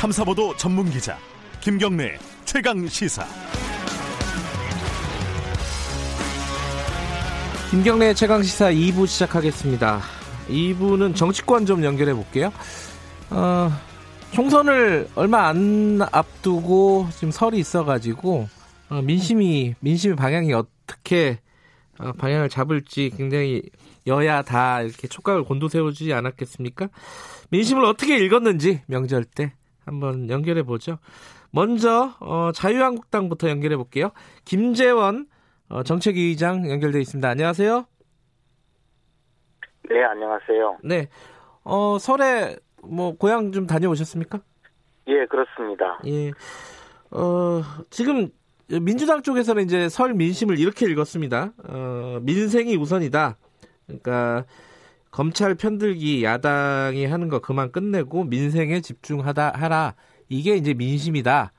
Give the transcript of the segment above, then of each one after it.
탐사보도 전문 기자 김경래 최강 시사. 김경래 최강 시사 2부 시작하겠습니다. 2부는 정치권 좀 연결해 볼게요. 어, 총선을 얼마 안 앞두고 지금 설이 있어가지고 어, 민심이 민심의 방향이 어떻게 어, 방향을 잡을지 굉장히 여야 다 이렇게 촉각을 곤두세우지 않았겠습니까? 민심을 어떻게 읽었는지 명절 때 한번 연결해 보죠. 먼저 어, 자유한국당부터 연결해 볼게요. 김재원 어, 정책위의장 연결돼 있습니다. 안녕하세요. 네, 안녕하세요. 네, 어, 설에 뭐 고향 좀 다녀오셨습니까? 예, 그렇습니다. 예, 어, 지금 민주당 쪽에서는 이제 설 민심을 이렇게 읽었습니다. 어, 민생이 우선이다. 그러니까 검찰 편들기 야당이 하는 거 그만 끝내고 민생에 집중하다 하라. 이게 이제 민심이다.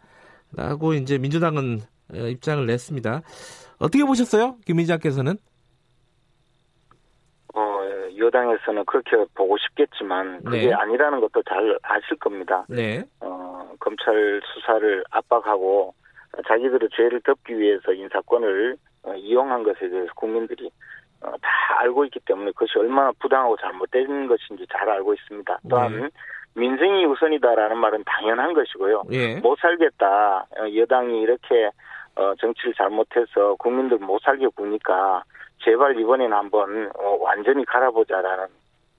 라고 이제 민주당은 어, 입장을 냈습니다. 어떻게 보셨어요? 김민장께서는? 어, 여당에서는 그렇게 보고 싶겠지만 그게 네. 아니라는 것도 잘 아실 겁니다. 네. 어, 검찰 수사를 압박하고 자기들의 죄를 덮기 위해서 인사권을 어, 이용한 것에 대해서 국민들이 어, 다 알고 있기 때문에 그것이 얼마나 부당하고 잘못된 것인지 잘 알고 있습니다. 또한 네. 민생이 우선이다라는 말은 당연한 것이고요. 예. 못 살겠다. 어, 여당이 이렇게 어, 정치를 잘못해서 국민들 못 살게 구니까 제발 이번에는 한번 어, 완전히 갈아보자라는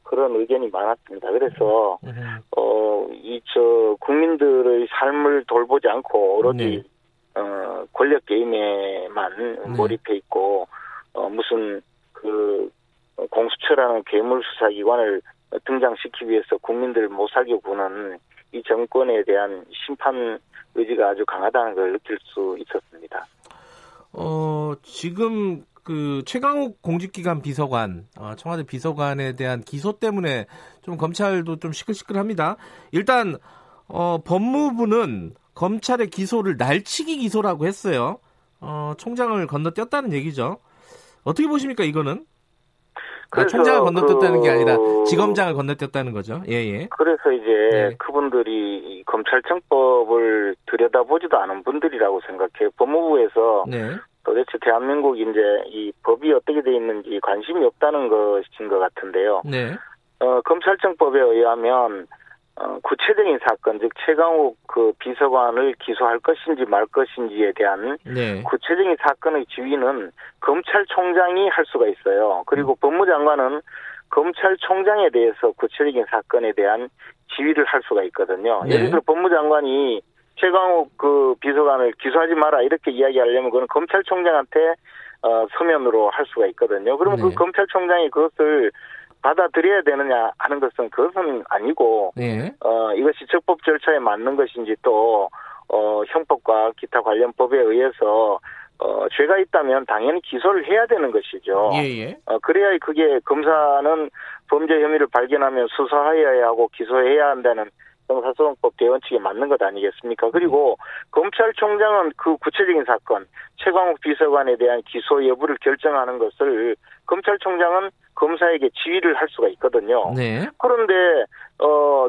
그런 의견이 많았습니다. 그래서 음, 어, 이 저 국민들의 삶을 돌보지 않고 오로지 네. 어, 권력 게임에만 몰입해 있고 어, 무슨 그 어, 공수처라는 괴물 수사 기관을 등장시키기 위해서 국민들을 못 살게 구는 이 정권에 대한 심판 의지가 아주 강하다는 걸 느낄 수 있었습니다. 어, 지금 그 최강욱 공직기관 비서관, 어, 청와대 비서관에 대한 기소 때문에 좀 검찰도 좀 시끌시끌합니다. 일단 어, 법무부는 검찰의 기소를 날치기 기소라고 했어요. 어, 총장을 건너뛰었다는 얘기죠. 어떻게 보십니까 이거는? 아, 그래서 총장을 건너뛰었다는 게 아니라 그- 지검장을 건너뛰었다는 거죠. 예, 예. 그래서 이제 네. 그분들이 이 검찰청법을 들여다보지도 않은 분들이라고 생각해요. 법무부에서 네. 도대체 대한민국 이제 이 법이 어떻게 돼 있는지 관심이 없다는 것인 것 같은데요. 네. 어, 검찰청법에 의하면 어, 구체적인 사건, 즉 최강욱 그 비서관을 기소할 것인지 말 것인지에 대한 네. 구체적인 사건의 지휘는 검찰총장이 할 수가 있어요. 그리고 법무장관은 검찰총장에 대해서 구체적인 사건에 대한 지휘를 할 수가 있거든요. 네. 예를 들어 법무장관이 최강욱 그 비서관을 기소하지 마라 이렇게 이야기하려면 그건 검찰총장한테 어, 서면으로 할 수가 있거든요. 그러면 네. 그 검찰총장이 그것을 받아들여야 되느냐 하는 것은 그것은 아니고 네. 어, 이것이 적법 절차에 맞는 것인지 또, 어, 형법과 기타 관련 법에 의해서, 어, 죄가 있다면 당연히 기소를 해야 되는 것이죠. 예, 예. 어, 그래야 그게 검사는 범죄 혐의를 발견하면 수사해야 하고 기소해야 한다는 형사소송법 대원칙에 맞는 것 아니겠습니까? 그리고 검찰총장은 그 구체적인 사건, 최광욱 비서관에 대한 기소 여부를 결정하는 것을 검찰총장은 검사에게 지휘를 할 수가 있거든요. 네. 그런데 어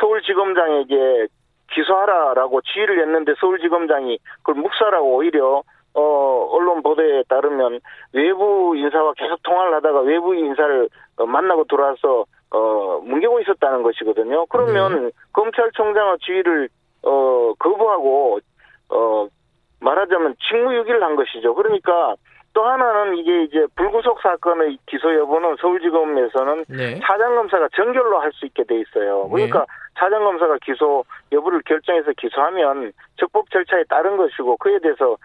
서울지검장에게 기소하라라고 지휘를 했는데 서울지검장이 그걸 묵살하고 오히려 어 언론 보도에 따르면 외부 인사와 계속 통화를 하다가 외부 인사를 어, 만나고 들어와서 어 뭉개고 있었다는 것이거든요. 그러면 검찰총장의 지휘를 어 거부하고 어 말하자면 직무유기를 한 것이죠. 그러니까 또 하나는 이게 이제 불구속 사건의 기소 여부는 서울지검에서는 네. 사장검사가 전결로 할 수 있게 돼 있어요. 그러니까 사장검사가 기소 여부를 결정해서 기소하면 적법 절차에 따른 것이고 그에 대해서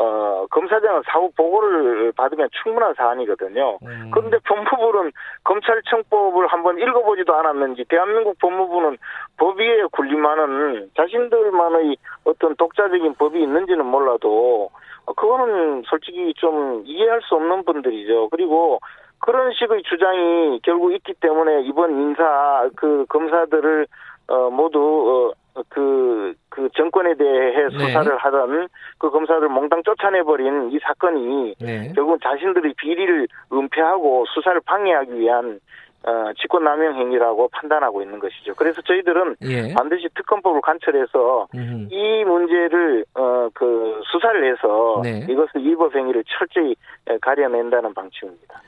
어 검사장은 사후 보고를 받으면 충분한 사안이거든요. 음. 그런데 법무부는 검찰청법을 한번 읽어보지도 않았는지 대한민국 법무부는 법 위에 군림하는 자신들만의 어떤 독자적인 법이 있는지는 몰라도 어, 그거는 솔직히 좀 이해할 수 없는 분들이죠. 그리고 그런 식의 주장이 결국 있기 때문에 이번 인사 그 검사들을 어 모두 어 그 그 정권에 대해 네. 수사를 하던 그 검사들 몽땅 쫓아내버린 이 사건이 네. 결국은 자신들의 비리를 은폐하고 수사를 방해하기 위한 어, 직권남용 행위라고 판단하고 있는 것이죠. 그래서 저희들은 예. 반드시 특검법을 관철해서 음흠. 이 문제를 어, 그 수사를 해서 네. 이것을 위법 행위를 철저히 에, 가려낸다는 방침입니다.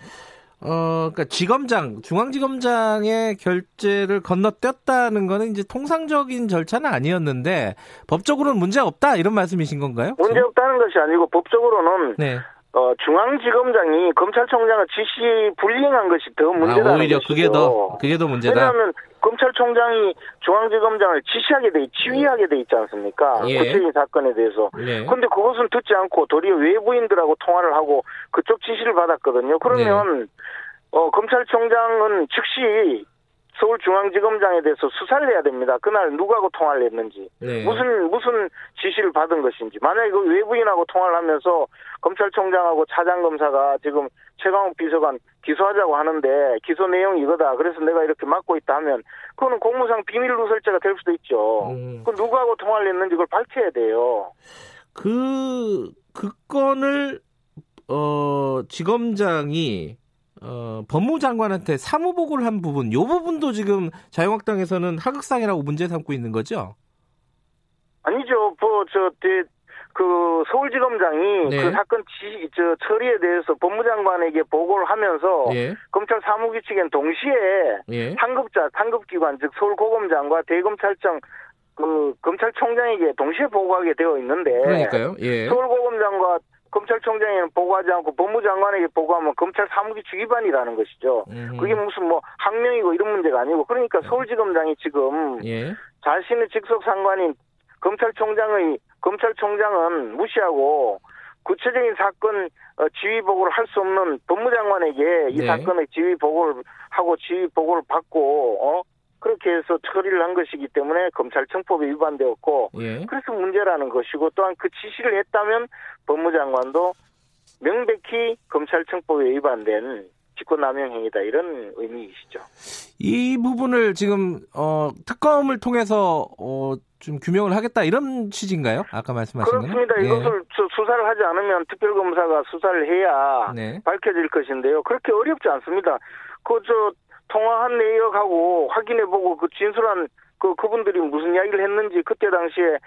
어, 그러니까 지검장, 중앙지검장의 결재를 건너뛰었다는 거는 이제 통상적인 절차는 아니었는데 법적으로는 문제 없다 이런 말씀이신 건가요? 문제 없다는 것이 아니고 법적으로는 네. 어, 중앙지검장이 검찰총장을 지시 불이행한 것이 더 문제다. 아, 오히려 그게 더 그게 더 문제다. 왜냐하면 검찰총장이 중앙지검장을 지시하게 돼, 지휘하게 돼 있지 않습니까? 예. 구체적인 사건에 대해서. 네. 근데 그것은 듣지 않고 도리어 외부인들하고 통화를 하고 그쪽 지시를 받았거든요. 그러면 네. 어, 검찰총장은 즉시 서울중앙지검장에 대해서 수사를 해야 됩니다. 그날 누구하고 통화를 했는지, 네. 무슨 무슨 지시를 받은 것인지. 만약에 그 외부인하고 통화를 하면서 검찰총장하고 차장검사가 지금 최강욱 비서관 기소하자고 하는데 기소 내용이 이거다. 그래서 내가 이렇게 맡고 있다 하면 그거는 공무상 비밀 누설죄가 될 수도 있죠. 음. 그 누구하고 통화를 했는지 그걸 밝혀야 돼요. 그, 그 건을, 어, 지검장이, 어, 법무장관한테 사무보고를 한 부분, 요 부분도 지금 자유한국당에서는 하극상이라고 문제 삼고 있는 거죠? 아니죠. 뭐, 저, 대, 그, 서울지검장이 네. 그 사건 지, 저, 처리에 대해서 법무장관에게 보고를 하면서 예, 검찰 사무기 측엔 동시에 예. 상급자, 상급기관, 즉 서울고검장과 대검찰청 그 검찰총장에게 동시에 보고하게 되어 있는데 그러니까요, 예. 서울고검장과 검찰총장에는 보고하지 않고 법무장관에게 보고하면 검찰 사무규칙 위반이라는 것이죠. 음흠. 그게 무슨 뭐 학명이고 이런 문제가 아니고 그러니까 서울지검장이 지금 예, 자신의 직속 상관인 검찰총장의 검찰총장은 무시하고 구체적인 사건 어, 지휘 보고를 할 수 없는 법무장관에게 이 네. 사건의 지휘 보고를 하고 지휘 보고를 받고 어 그렇게 해서 처리를 한 것이기 때문에 검찰청법에 위반되었고 예. 그래서 문제라는 것이고 또한 그 지시를 했다면 법무장관도 명백히 검찰청법에 위반된 직권남용 행위다 이런 의미이시죠. 이 부분을 지금, 어, 특검을 통해서, 어, 좀 규명을 하겠다 이런 취지인가요? 아까 말씀하신? 그렇습니다. 예. 이것을 수- 수사를 하지 않으면 특별검사가 수사를 해야 네. 밝혀질 것인데요. 그렇게 어렵지 않습니다. 그저 통화한 내역하고 확인해보고 그 진술한 그 그분들이 무슨 이야기를 했는지 그때 당시에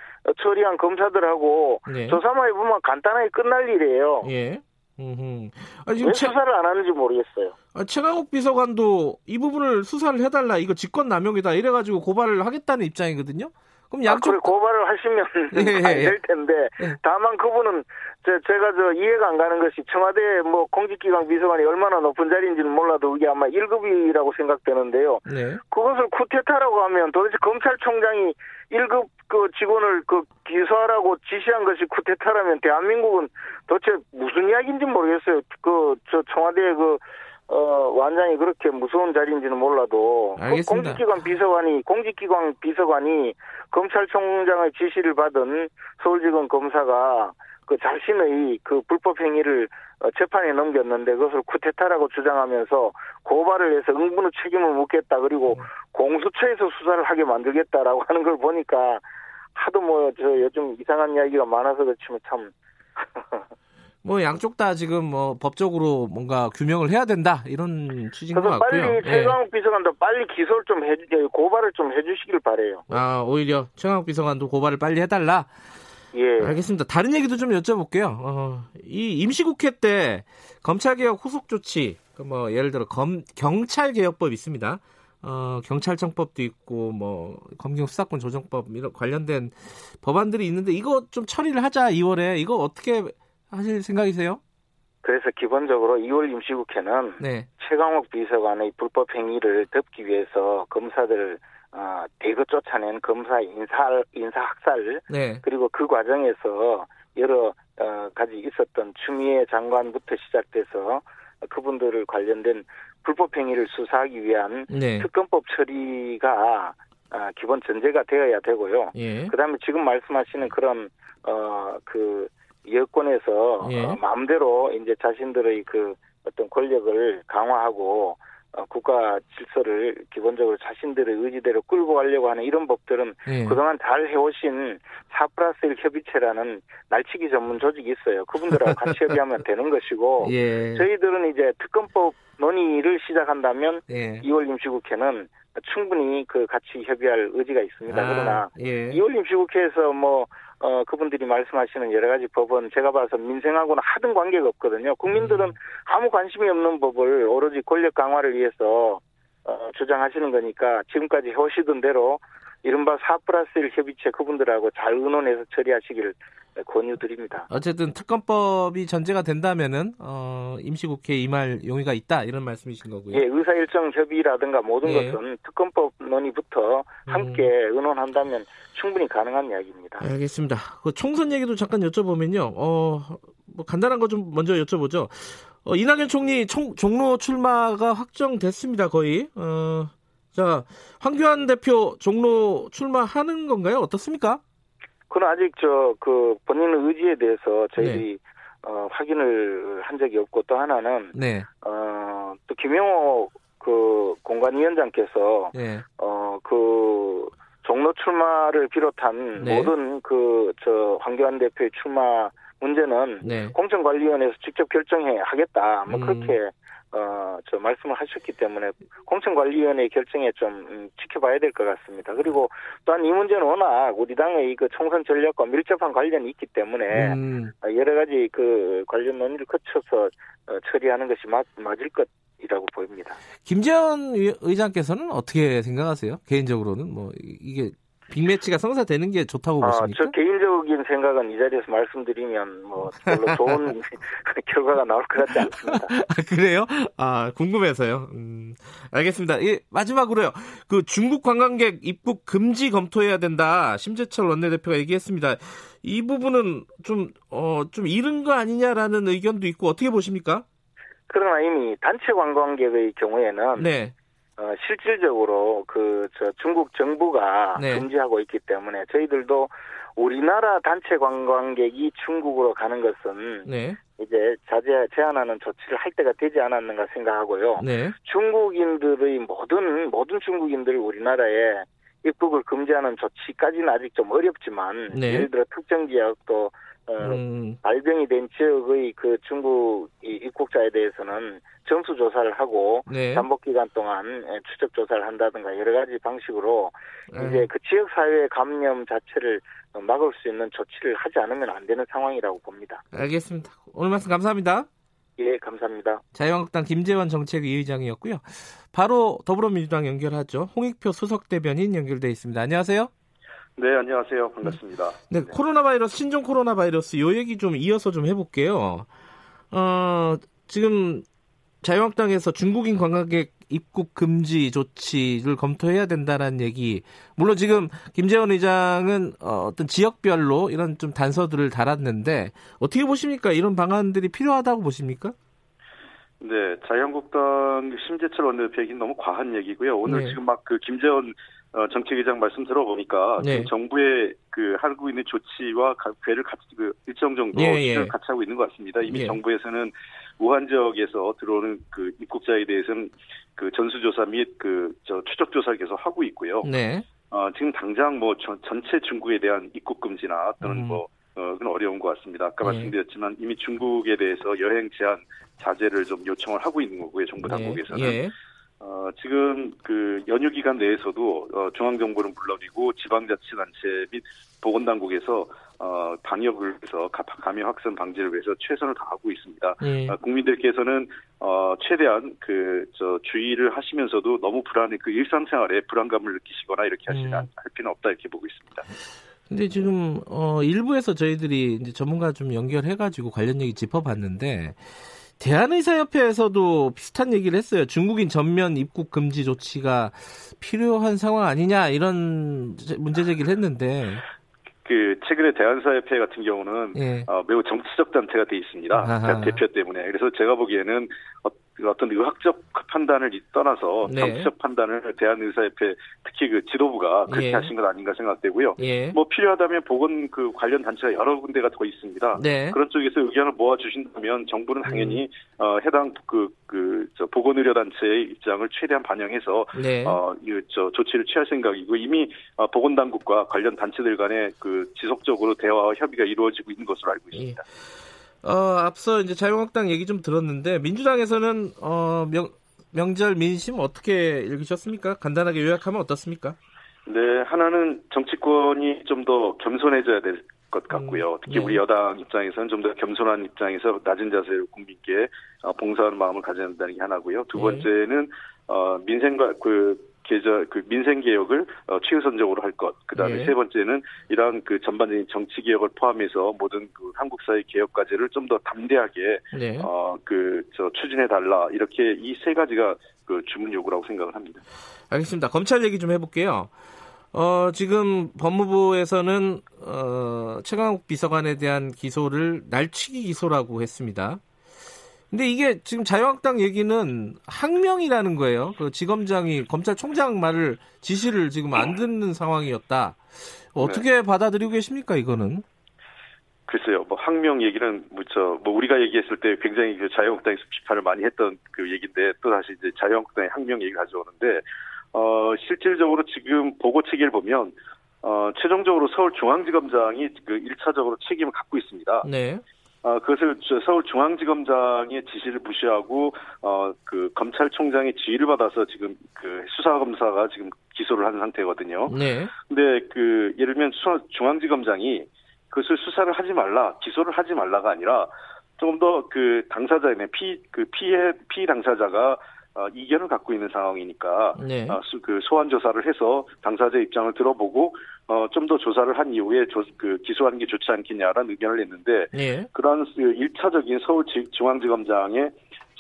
처리한 검사들하고 네. 조사만 해보면 간단하게 끝날 일이에요. 예. 음흠. 아, 지금 왜 최, 수사를 안 하는지 모르겠어요. 아, 최강욱 비서관도 이 부분을 수사를 해달라, 이거 직권 남용이다, 이래가지고 고발을 하겠다는 입장이거든요? 그럼 아, 양쪽, 그래, 고발을 하시면 예, 예, 안 예. 될 텐데 예. 다만 그분은 저, 제가 저 이해가 안 가는 것이 청와대 뭐 공직기관 비서관이 얼마나 높은 자리인지는 몰라도 이게 아마 1급이라고 생각되는데요. 네. 그것을 쿠데타라고 하면 도대체 검찰총장이 1급 그 직원을 그 기소하라고 지시한 것이 쿠데타라면 대한민국은 도대체 무슨 이야기인지 모르겠어요. 그 저 청와대 그 어, 완장이 그렇게 무서운 자리인지는 몰라도 그 알겠습니다. 공직기관 비서관이 공직기관 비서관이 검찰총장의 지시를 받은 서울지검 검사가 그 자신의 그 불법 행위를 어, 재판에 넘겼는데 그것을 쿠데타라고 주장하면서 고발을 해서 응분의 책임을 묻겠다. 그리고 공수처에서 수사를 하게 만들겠다라고 하는 걸 보니까 하도 뭐 저 요즘 이상한 이야기가 많아서 그렇지만 참 뭐 양쪽 다 지금 뭐 법적으로 뭔가 규명을 해야 된다 이런 취지인 것 그래서 같고요. 빨리 예. 최강욱 비서관도 빨리 기소를 좀 해주 고발을 좀 해주시길 바래요. 아 오히려 최강욱 비서관도 고발을 빨리 해달라. 예. 알겠습니다. 다른 얘기도 좀 여쭤볼게요. 어, 이 임시국회 때 검찰개혁 후속 조치, 그뭐 예를 들어 검, 경찰개혁법 있습니다. 어, 경찰청법도 있고 뭐 검경 수사권 조정법 이런 관련된 법안들이 있는데 이거 좀 처리를 하자 2월에 이거 어떻게 하실 생각이세요? 그래서 기본적으로 2월 임시국회는 네, 최강욱 비서관의 불법 행위를 덮기 위해서 검사들 어, 대거 쫓아낸 검사 인사 인사 학살. 네, 그리고 그 과정에서 여러 어, 가지 있었던 추미애 장관부터 시작돼서 그분들을 관련된 불법 행위를 수사하기 위한 네, 특검법 처리가 아, 기본 전제가 되어야 되고요. 예, 그다음에 지금 말씀하시는 그런 어그 여권에서 예. 어, 마음대로 이제 자신들의 그 어떤 권력을 강화하고 어, 국가 질서를 기본적으로 자신들의 의지대로 끌고 가려고 하는 이런 법들은 예. 그동안 잘 해오신 4 플러스 1 협의체라는 날치기 전문 조직이 있어요. 그분들하고 같이 협의하면 되는 것이고 예. 저희들은 이제 특검법 논의를 시작한다면 예. 2월 임시국회는 충분히 그 같이 협의할 의지가 있습니다. 아, 그러나 예. 2월 임시국회에서 뭐 어, 그분들이 말씀하시는 여러 가지 법은 제가 봐서 민생하고는 하등 관계가 없거든요. 국민들은 음. 아무 관심이 없는 법을 오로지 권력 강화를 위해서 어, 주장하시는 거니까 지금까지 해오시던 대로 이른바 4 플러스 1 협의체 그분들하고 잘 의논해서 처리하시기를 권유드립니다. 어쨌든 특검법이 전제가 된다면은 어, 임시국회 임할 용의가 있다 이런 말씀이신 거고요. 예, 의사일정 협의라든가 모든 예. 것은 특검법 논의부터 함께 음. 의논한다면 충분히 가능한 이야기입니다. 알겠습니다. 그 총선 얘기도 잠깐 여쭤보면요. 어, 뭐 간단한 거 좀 먼저 여쭤보죠. 어, 이낙연 총리 총, 종로 출마가 확정됐습니다. 거의. 어, 자, 황교안 대표 종로 출마하는 건가요? 어떻습니까? 그건 아직 저 그 본인의 의지에 대해서 네. 저희들이 어, 확인을 한 적이 없고 또 하나는 네. 어, 또 김영호 그 공관위원장께서 네. 어, 그 종로 출마를 비롯한 네. 모든 그 저 황교안 대표의 출마 문제는 네. 공천관리위원회에서 직접 결정해 하겠다. 뭐 음. 그렇게 어, 저 말씀을 하셨기 때문에 공천관리위원회 결정에 좀 음, 지켜봐야 될 것 같습니다. 그리고 또한 이 문제는 워낙 우리 당의 그 총선 전략과 밀접한 관련이 있기 때문에 음, 어, 여러 가지 그 관련 논의를 거쳐서 어, 처리하는 것이 맞, 맞을 것이라고 보입니다. 김재원 의- 의장께서는 어떻게 생각하세요? 개인적으로는 뭐 이- 이게 빅매치가 성사되는 게 좋다고 아, 보십니까? 저 개인적인 생각은 이 자리에서 말씀드리면 뭐 별로 좋은 결과가 나올 것 같지 않습니다. 아, 그래요? 아, 궁금해서요. 음, 알겠습니다. 예, 마지막으로요. 그 중국 관광객 입국 금지 검토해야 된다. 심재철 원내대표가 얘기했습니다. 이 부분은 좀, 어, 좀 이른 거 아니냐라는 의견도 있고 어떻게 보십니까? 그러나 이미 단체 관광객의 경우에는 네. 어, 실질적으로 그 저 중국 정부가 네. 금지하고 있기 때문에 저희들도 우리나라 단체 관광객이 중국으로 가는 것은 네. 이제 자제 제한하는 조치를 할 때가 되지 않았는가 생각하고요. 네. 중국인들의 모든 모든 중국인들을 우리나라에 입국을 금지하는 조치까지는 아직 좀 어렵지만 네. 예를 들어 특정 지역 또 어, 음, 발병이 된 지역의 그 중국 이 입국자에 대해서는 전수 조사를 하고 네. 잠복 기간 동안 예, 추적 조사를 한다든가 여러 가지 방식으로 네. 이제 그 지역 사회 감염 자체를 막을 수 있는 조치를 하지 않으면 안 되는 상황이라고 봅니다. 알겠습니다. 오늘 말씀 감사합니다. 예, 감사합니다. 자유한국당 김재원 정책위 의장이었고요. 바로 더불어민주당 연결하죠. 홍익표 수석 대변인 연결돼 있습니다. 안녕하세요. 네, 안녕하세요. 반갑습니다. 네, 코로나 바이러스, 신종 코로나 바이러스 요 얘기 좀 이어서 좀 해볼게요. 어, 지금 자유한국당에서 중국인 관광객 입국 금지 조치를 검토해야 된다는 얘기. 물론 지금 김재원 의장은 어, 어떤 지역별로 이런 좀 단서들을 달았는데 어떻게 보십니까? 이런 방안들이 필요하다고 보십니까? 네, 자유한국당 심재철 원내대표 얘기는 너무 과한 얘기고요. 오늘 네. 지금 막 그 김재원 어, 정책위장 말씀 들어보니까 네. 정부의 그 하고 있는 조치와 가- 궤를 같이 그 일정 정도 예, 예. 같이 하고 있는 것 같습니다. 이미 예. 정부에서는 우한 지역에서 들어오는 그 입국자에 대해서는 그 전수조사 및 그 저 추적 조사를 계속 하고 있고요. 네. 어, 지금 당장 뭐 전, 전체 중국에 대한 입국 금지나 또는 음. 뭐 어, 그건 어려운 것 같습니다. 아까 예. 말씀드렸지만 이미 중국에 대해서 여행 제한 자제를 좀 요청을 하고 있는 거고요. 정부 당국에서는 예. 어, 지금 그 연휴 기간 내에서도 어, 중앙정부는 물론이고 지방자치단체 및 보건당국에서 어, 방역을 위해서 가- 감염 확산 방지를 위해서 최선을 다하고 있습니다. 예. 어, 국민들께서는 어, 최대한 그 저 주의를 하시면서도 너무 불안해 그 일상생활에 불안감을 느끼시거나 이렇게 하시는 음. 할 필요는 없다 이렇게 보고 있습니다. 근데 지금 어 일부에서 저희들이 이제 전문가 좀 연결해 가지고 관련 얘기 짚어 봤는데 대한의사협회에서도 비슷한 얘기를 했어요. 중국인 전면 입국 금지 조치가 필요한 상황 아니냐 이런 제- 문제 제기를 했는데 그 최근에 대한사협회 같은 경우는 예. 어, 매우 정치적 단체가 돼 있습니다. 아하. 대표 때문에. 그래서 제가 보기에는 어, 그 어떤 의학적 판단을 떠나서 네. 정치적 판단을 대한의사협회 특히 그 지도부가 그렇게 예. 하신 것 아닌가 생각되고요. 예. 뭐 필요하다면 보건 그 관련 단체가 여러 군데가 더 있습니다. 네. 그런 쪽에서 의견을 모아 주신다면 정부는 당연히 어, 해당 그그저 보건의료단체의 입장을 최대한 반영해서 네. 어이저 조치를 취할 생각이고 이미 어, 보건당국과 관련 단체들 간에 그 지속적으로 대화와 협의가 이루어지고 있는 것으로 알고 있습니다. 어, 앞서 이제 자유한국당 얘기 좀 들었는데 민주당에서는 어, 명, 명절 민심 어떻게 읽으셨습니까? 간단하게 요약하면 어떻습니까? 네, 하나는 정치권이 좀 더 겸손해져야 될 것 같고요. 특히 네. 우리 여당 입장에서는 좀 더 겸손한 입장에서 낮은 자세로 국민께 어, 봉사하는 마음을 가져야 한다는 게 하나고요. 두 네. 번째는 어, 민생과 그 계절 그 민생 개혁을 어, 최우선적으로 할 것. 그다음에 네. 세 번째는 이러한 그 전반적인 정치 개혁을 포함해서 모든 그 한국 사회 개혁 과제를 좀 더 담대하게 네. 어그저 추진해 달라 이렇게 이 세 가지가 그 주문 요구라고 생각을 합니다. 알겠습니다. 검찰 얘기 좀 해볼게요. 어, 지금 법무부에서는 어, 최강욱 비서관에 대한 기소를 날치기 기소라고 했습니다. 근데 이게 지금 자유한국당 얘기는 항명이라는 거예요. 그 지검장이 검찰총장 말을 지시를 지금 안 듣는 상황이었다. 어떻게 받아들이고 계십니까 이거는? 글쎄요, 뭐 항명 얘기는 뭐저 뭐 우리가 얘기했을 때 굉장히 그 자유한국당에서 비판을 많이 했던 그 얘기인데 또 다시 이제 자유한국당의 항명 얘기 가져오는데 어 실질적으로 지금 보고 체계를 보면 어 최종적으로 서울중앙지검장이 그 1차적으로 책임을 갖고 있습니다. 네. 어, 그것을 저 서울중앙지검장의 지시를 무시하고 어 그 검찰총장의 지휘를 받아서 지금 그 수사검사가 지금 기소를 한 상태거든요. 네. 근데 그 예를 들면 수사, 중앙지검장이 그것을 수사를 하지 말라, 기소를 하지 말라가 아니라 조금 더 그 당사자의 피그 피해 피 당사자가 어, 이견을 갖고 있는 상황이니까 네. 어, 수- 그 소환 조사를 해서 당사자 입장을 들어보고 어, 좀 더 조사를 한 이후에 조, 그 기소하는 게 좋지 않겠냐라는 의견을 냈는데 네. 그러한 그 1차적인 서울 중앙지검장의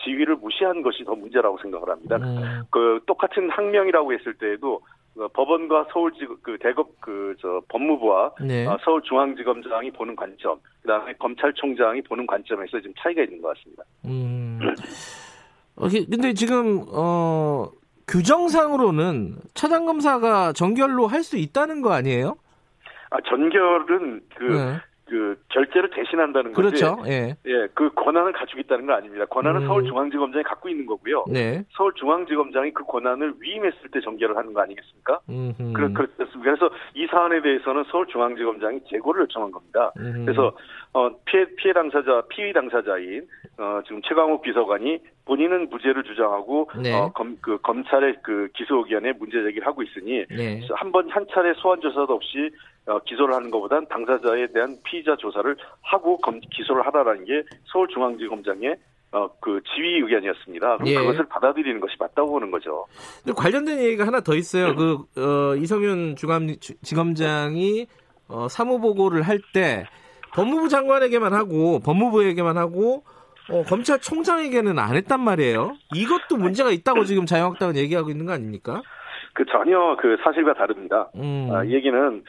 지휘를 무시한 것이 더 문제라고 생각을 합니다. 음, 그 똑같은 항명이라고 했을 때에도 그 법원과 서울지 그 대검 그저 법무부와 네. 어, 서울중앙지검장이 보는 관점, 그다음에 검찰총장이 보는 관점에서 지금 차이가 있는 것 같습니다. 음. 어, 기- 근데 지금 어 규정상으로는 차장 검사가 정결로 할 수 있다는 거 아니에요? 아 전결은 그 네. 그 결재를 대신한다는 거지. 그렇죠. 예. 예, 그 권한을 가지고 있다는 건 아닙니다. 권한은 음. 서울중앙지검장이 갖고 있는 거고요. 네. 서울중앙지검장이 그 권한을 위임했을 때 정결을 하는 거 아니겠습니까? 음흠. 그렇, 그렇습니다. 그래서 이 사안에 대해서는 서울중앙지검장이 재고를 요청한 겁니다. 음흠. 그래서 어, 피해 피해 당사자 피의 당사자인 어, 지금 최강욱 비서관이 본인은 무죄를 주장하고 네. 어, 검, 그 검찰의 그 기소 의견에 문제 제기를 하고 있으니 네. 한번 한 차례 소환 조사도 없이 어, 기소를 하는 것보단 당사자에 대한 피의자 조사를 하고 검, 기소를 하라라는 게 서울중앙지검장의 어, 그 지휘 의견이었습니다. 그럼 예. 그것을 받아들이는 것이 맞다고 보는 거죠. 관련된 얘기가 하나 더 있어요. 그 어, 이성윤 중암 지검장이 어, 사무 보고를 할 때 법무부 장관에게만 하고 법무부에게만 하고 어, 검찰총장에게는 안 했단 말이에요. 이것도 문제가 있다고 지금 자유한국당은 얘기하고 있는 거 아닙니까? 그 전혀 그 사실과 다릅니다. 음. 아, 이 얘기는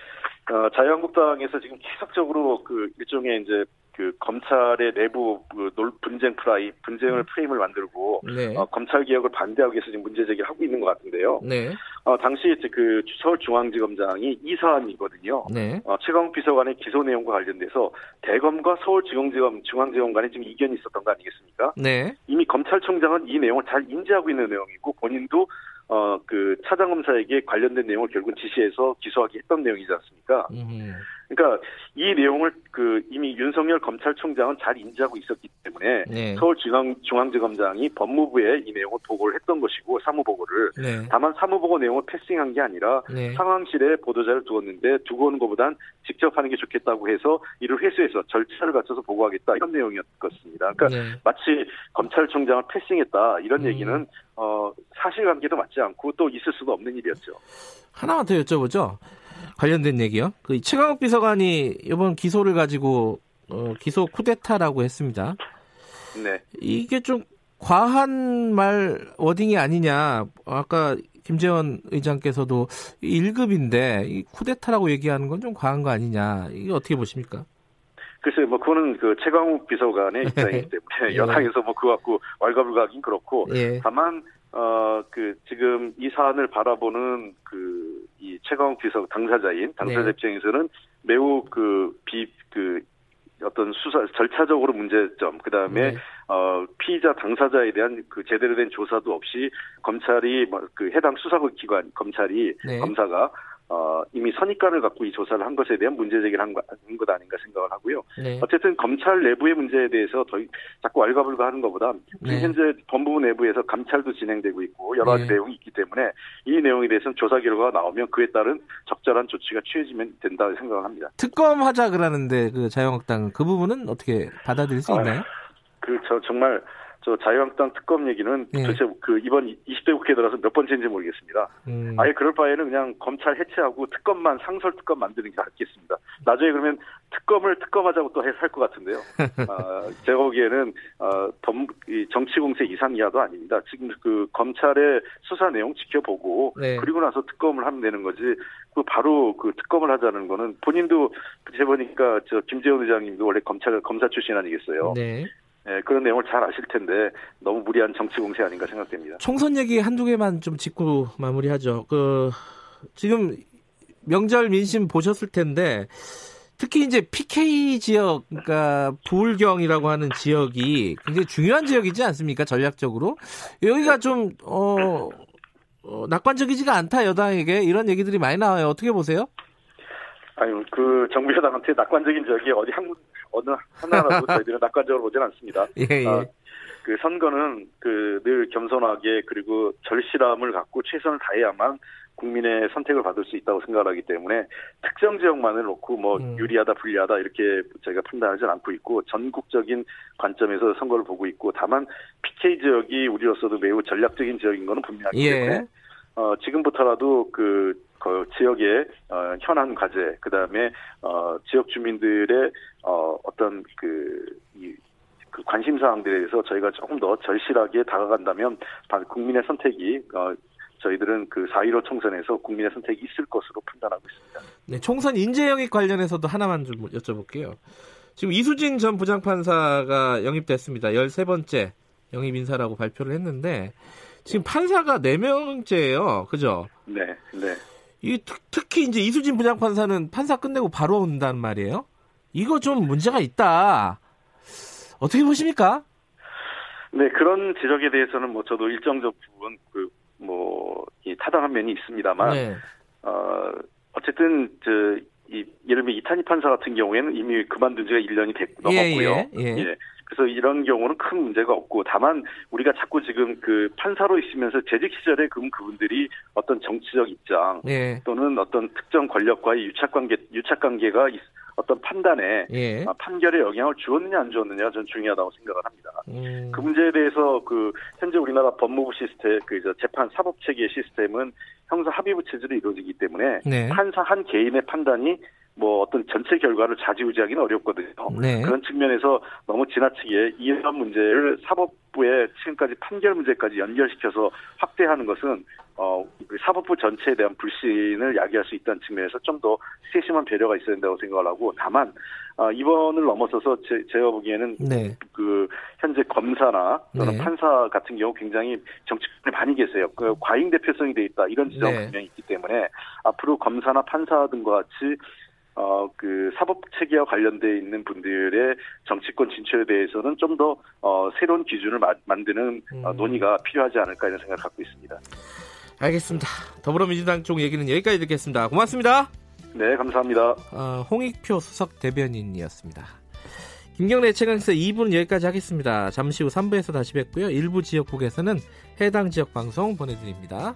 어, 자유한국당에서 지금 계속적으로 그 일종의 이제 그 검찰의 내부 그 놀- 분쟁 프라이 분쟁을 프레임을 만들고 네. 어, 검찰 개혁을 반대하기 위해서 지금 문제 제기를 하고 있는 것 같은데요. 네. 어, 당시 이제 그 서울중앙지검장이 이 사안이거든요. 네. 어, 최강 비서관의 기소 내용과 관련돼서 대검과 서울지검지검 중앙지검 간에 지금 이견이 있었던 거 아니겠습니까? 네. 이미 검찰총장은 이 내용을 잘 인지하고 있는 내용이고 본인도 어 그 차장 검사에게 관련된 내용을 결국 지시해서 기소하기 했던 내용이지 않습니까? 음. 그러니까 이 내용을 그 이미 윤석열 검찰총장은 잘 인지하고 있었기 때문에 네. 서울중앙지검장이 법무부에 이 내용을 보고를 했던 것이고 사무보고를 네. 다만 사무보고 내용을 패싱한 게 아니라 네. 상황실에 보도자를 두었는데 두고 오는 것보단 직접 하는 게 좋겠다고 해서 이를 회수해서 절차를 갖춰서 보고하겠다 이런 내용이었습니다. 그러니까 네. 마치 검찰총장을 패싱했다 이런 음. 얘기는 어, 사실관계도 맞지 않고 또 있을 수도 없는 일이었죠. 하나만 더 여쭤보죠. 관련된 얘기요. 그 최강욱 비서관이 이번 기소를 가지고 어, 기소 쿠데타라고 했습니다. 네. 이게 좀 과한 말 워딩이 아니냐. 아까 김재원 의장께서도 1급인데 이 쿠데타라고 얘기하는 건 좀 과한 거 아니냐. 이게 어떻게 보십니까? 글쎄요, 뭐 그거는 그 최강욱 비서관의 입장이기 때문에 예. 여당에서 뭐 그거 갖고 왈가불가하긴 그렇고 예. 다만 어 그 지금 이 사안을 바라보는 그 이 최강욱 비서 당사자인 당사자 네. 입장에서는 매우 그 비 그 어떤 수사 절차적으로 문제점 그다음에 네. 어 피의자 당사자에 대한 그 제대로 된 조사도 없이 검찰이 뭐그 해당 수사국 기관 검찰이 네. 검사가 어 이미 선입관을 갖고 이 조사를 한 것에 대한 문제 제기를 한, 거, 한것 아닌가 생각을 하고요. 네. 어쨌든 검찰 내부의 문제에 대해서 더 자꾸 알가불가 하는 것보다 지금 네. 현재 법무부 내부에서 감찰도 진행되고 있고 여러 가지 네. 내용이 있기 때문에 이 내용에 대해서는 조사 결과가 나오면 그에 따른 적절한 조치가 취해지면 된다 생각을 합니다. 특검하자 그러는데 그 자유한국당 그 부분은 어떻게 받아들일 수 아, 있나요? 그 저 정말 저 자유한국당 특검 얘기는 예. 도대체 그 이번 20대 국회에 들어서 몇 번째인지 모르겠습니다. 음. 아예 그럴 바에는 그냥 검찰 해체하고 특검만 상설 특검 만드는 게 낫겠습니다. 나중에 그러면 특검을 특검하자고 또할것 같은데요. 아, 제가 보기에는 어, 덤- 이 정치 공세 이상 이하도 아닙니다. 지금 그 검찰의 수사 내용 지켜보고 네. 그리고 나서 특검을 하면 되는 거지. 그 바로 그 특검을 하자는 거는 본인도 제 보니까 저 김재원 의장님도 원래 검찰 검사 출신 아니겠어요. 네. 예, 그런 내용을 잘 아실 텐데 너무 무리한 정치 공세 아닌가 생각됩니다. 총선 얘기 한두 개만 좀 짚고 마무리하죠. 그 지금 명절 민심 보셨을 텐데 특히 이제 PK 지역, 그러니까 부울경이라고 하는 지역이 굉장히 중요한 지역이지 않습니까? 전략적으로 여기가 좀 어, 어, 낙관적이지가 않다 여당에게 이런 얘기들이 많이 나와요. 어떻게 보세요? 아유, 그 정부 여당한테 낙관적인 적이 어디 한 어느 하나라도 저희들은 낙관적으로 보진 않습니다. 예, 예. 아, 그 선거는 그 늘 겸손하게 그리고 절실함을 갖고 최선을 다해야만 국민의 선택을 받을 수 있다고 생각하기 때문에 특정 지역만을 놓고 뭐 음. 유리하다 불리하다 이렇게 저희가 판단하지 않고 있고 전국적인 관점에서 선거를 보고 있고 다만 PK 지역이 우리로서도 매우 전략적인 지역인 것은 분명하기 때문에 예. 어, 지금부터라도 그, 그 지역의 어, 현안 과제, 그 다음에 어, 지역 주민들의 어, 어떤 그, 이, 그 관심 사항들에 대해서 저희가 조금 더 절실하게 다가간다면 바- 국민의 선택이 어, 저희들은 그 4.15 총선에서 국민의 선택이 있을 것으로 판단하고 있습니다. 네, 총선 인재 영입 관련해서도 하나만 좀 여쭤볼게요. 지금 이수진 전 부장판사가 영입됐습니다. 13번째 영입 인사라고 발표를 했는데 지금 판사가 4명째예요. 그죠? 네, 네. 이 특, 특히 이제 이수진 부장 판사는 판사 끝내고 바로 온다는 말이에요. 이거 좀 문제가 있다. 어떻게 보십니까? 네, 그런 지적에 대해서는 뭐 저도 일정적 부분 그, 뭐, 이 타당한 면이 있습니다만, 네. 어, 어쨌든, 저, 이, 예를 들면 이탄희 판사 같은 경우에는 이미 그만둔 지가 1년이 됐, 넘었고요. 예, 예. 그래서 이런 경우는 큰 문제가 없고, 다만, 우리가 자꾸 지금 그 판사로 있으면서 재직 시절에 그 그분들이 어떤 정치적 입장, 예. 또는 어떤 특정 권력과의 유착 관계, 유착 관계가 있- 어떤 판단에, 예. 아, 판결에 영향을 주었느냐 안 주었느냐 저는 중요하다고 생각을 합니다. 음, 그 문제에 대해서 그 현재 우리나라 법무부 시스템 그 이제 재판 사법 체계 시스템은 형사 합의부 체제로 이루어지기 때문에 네. 판사 한 개인의 판단이 뭐 어떤 전체 결과를 좌지우지하기는 어렵거든요. 네. 그런 측면에서 너무 지나치게 이런 문제를 사법부의 지금까지 판결 문제까지 연결시켜서 확대하는 것은 어, 그 사법부 전체에 대한 불신을 야기할 수 있다는 측면에서 좀 더 세심한 배려가 있어야 된다고 생각을 하고 다만 어, 이번을 넘어서서 제, 제가 보기에는 네. 그 현재 검사나 또는 네. 판사 같은 경우 굉장히 정치권에 많이 계세요. 그 과잉 대표성이 돼 있다 이런 지적이 네. 분명히 있기 때문에 앞으로 검사나 판사 등과 같이 어 그 사법 체계와 관련돼 있는 분들의 정치권 진출에 대해서는 좀 더 어, 새로운 기준을 마- 만드는 어, 음. 논의가 필요하지 않을까 이런 생각을 갖고 있습니다. 알겠습니다. 더불어민주당 쪽 얘기는 여기까지 듣겠습니다. 고맙습니다. 네, 감사합니다. 어, 홍익표 수석 대변인이었습니다. 김경래 최강사 2부는 여기까지 하겠습니다. 잠시 후 3부에서 다시 뵙고요. 일부 지역국에서는 해당 지역 방송 보내드립니다.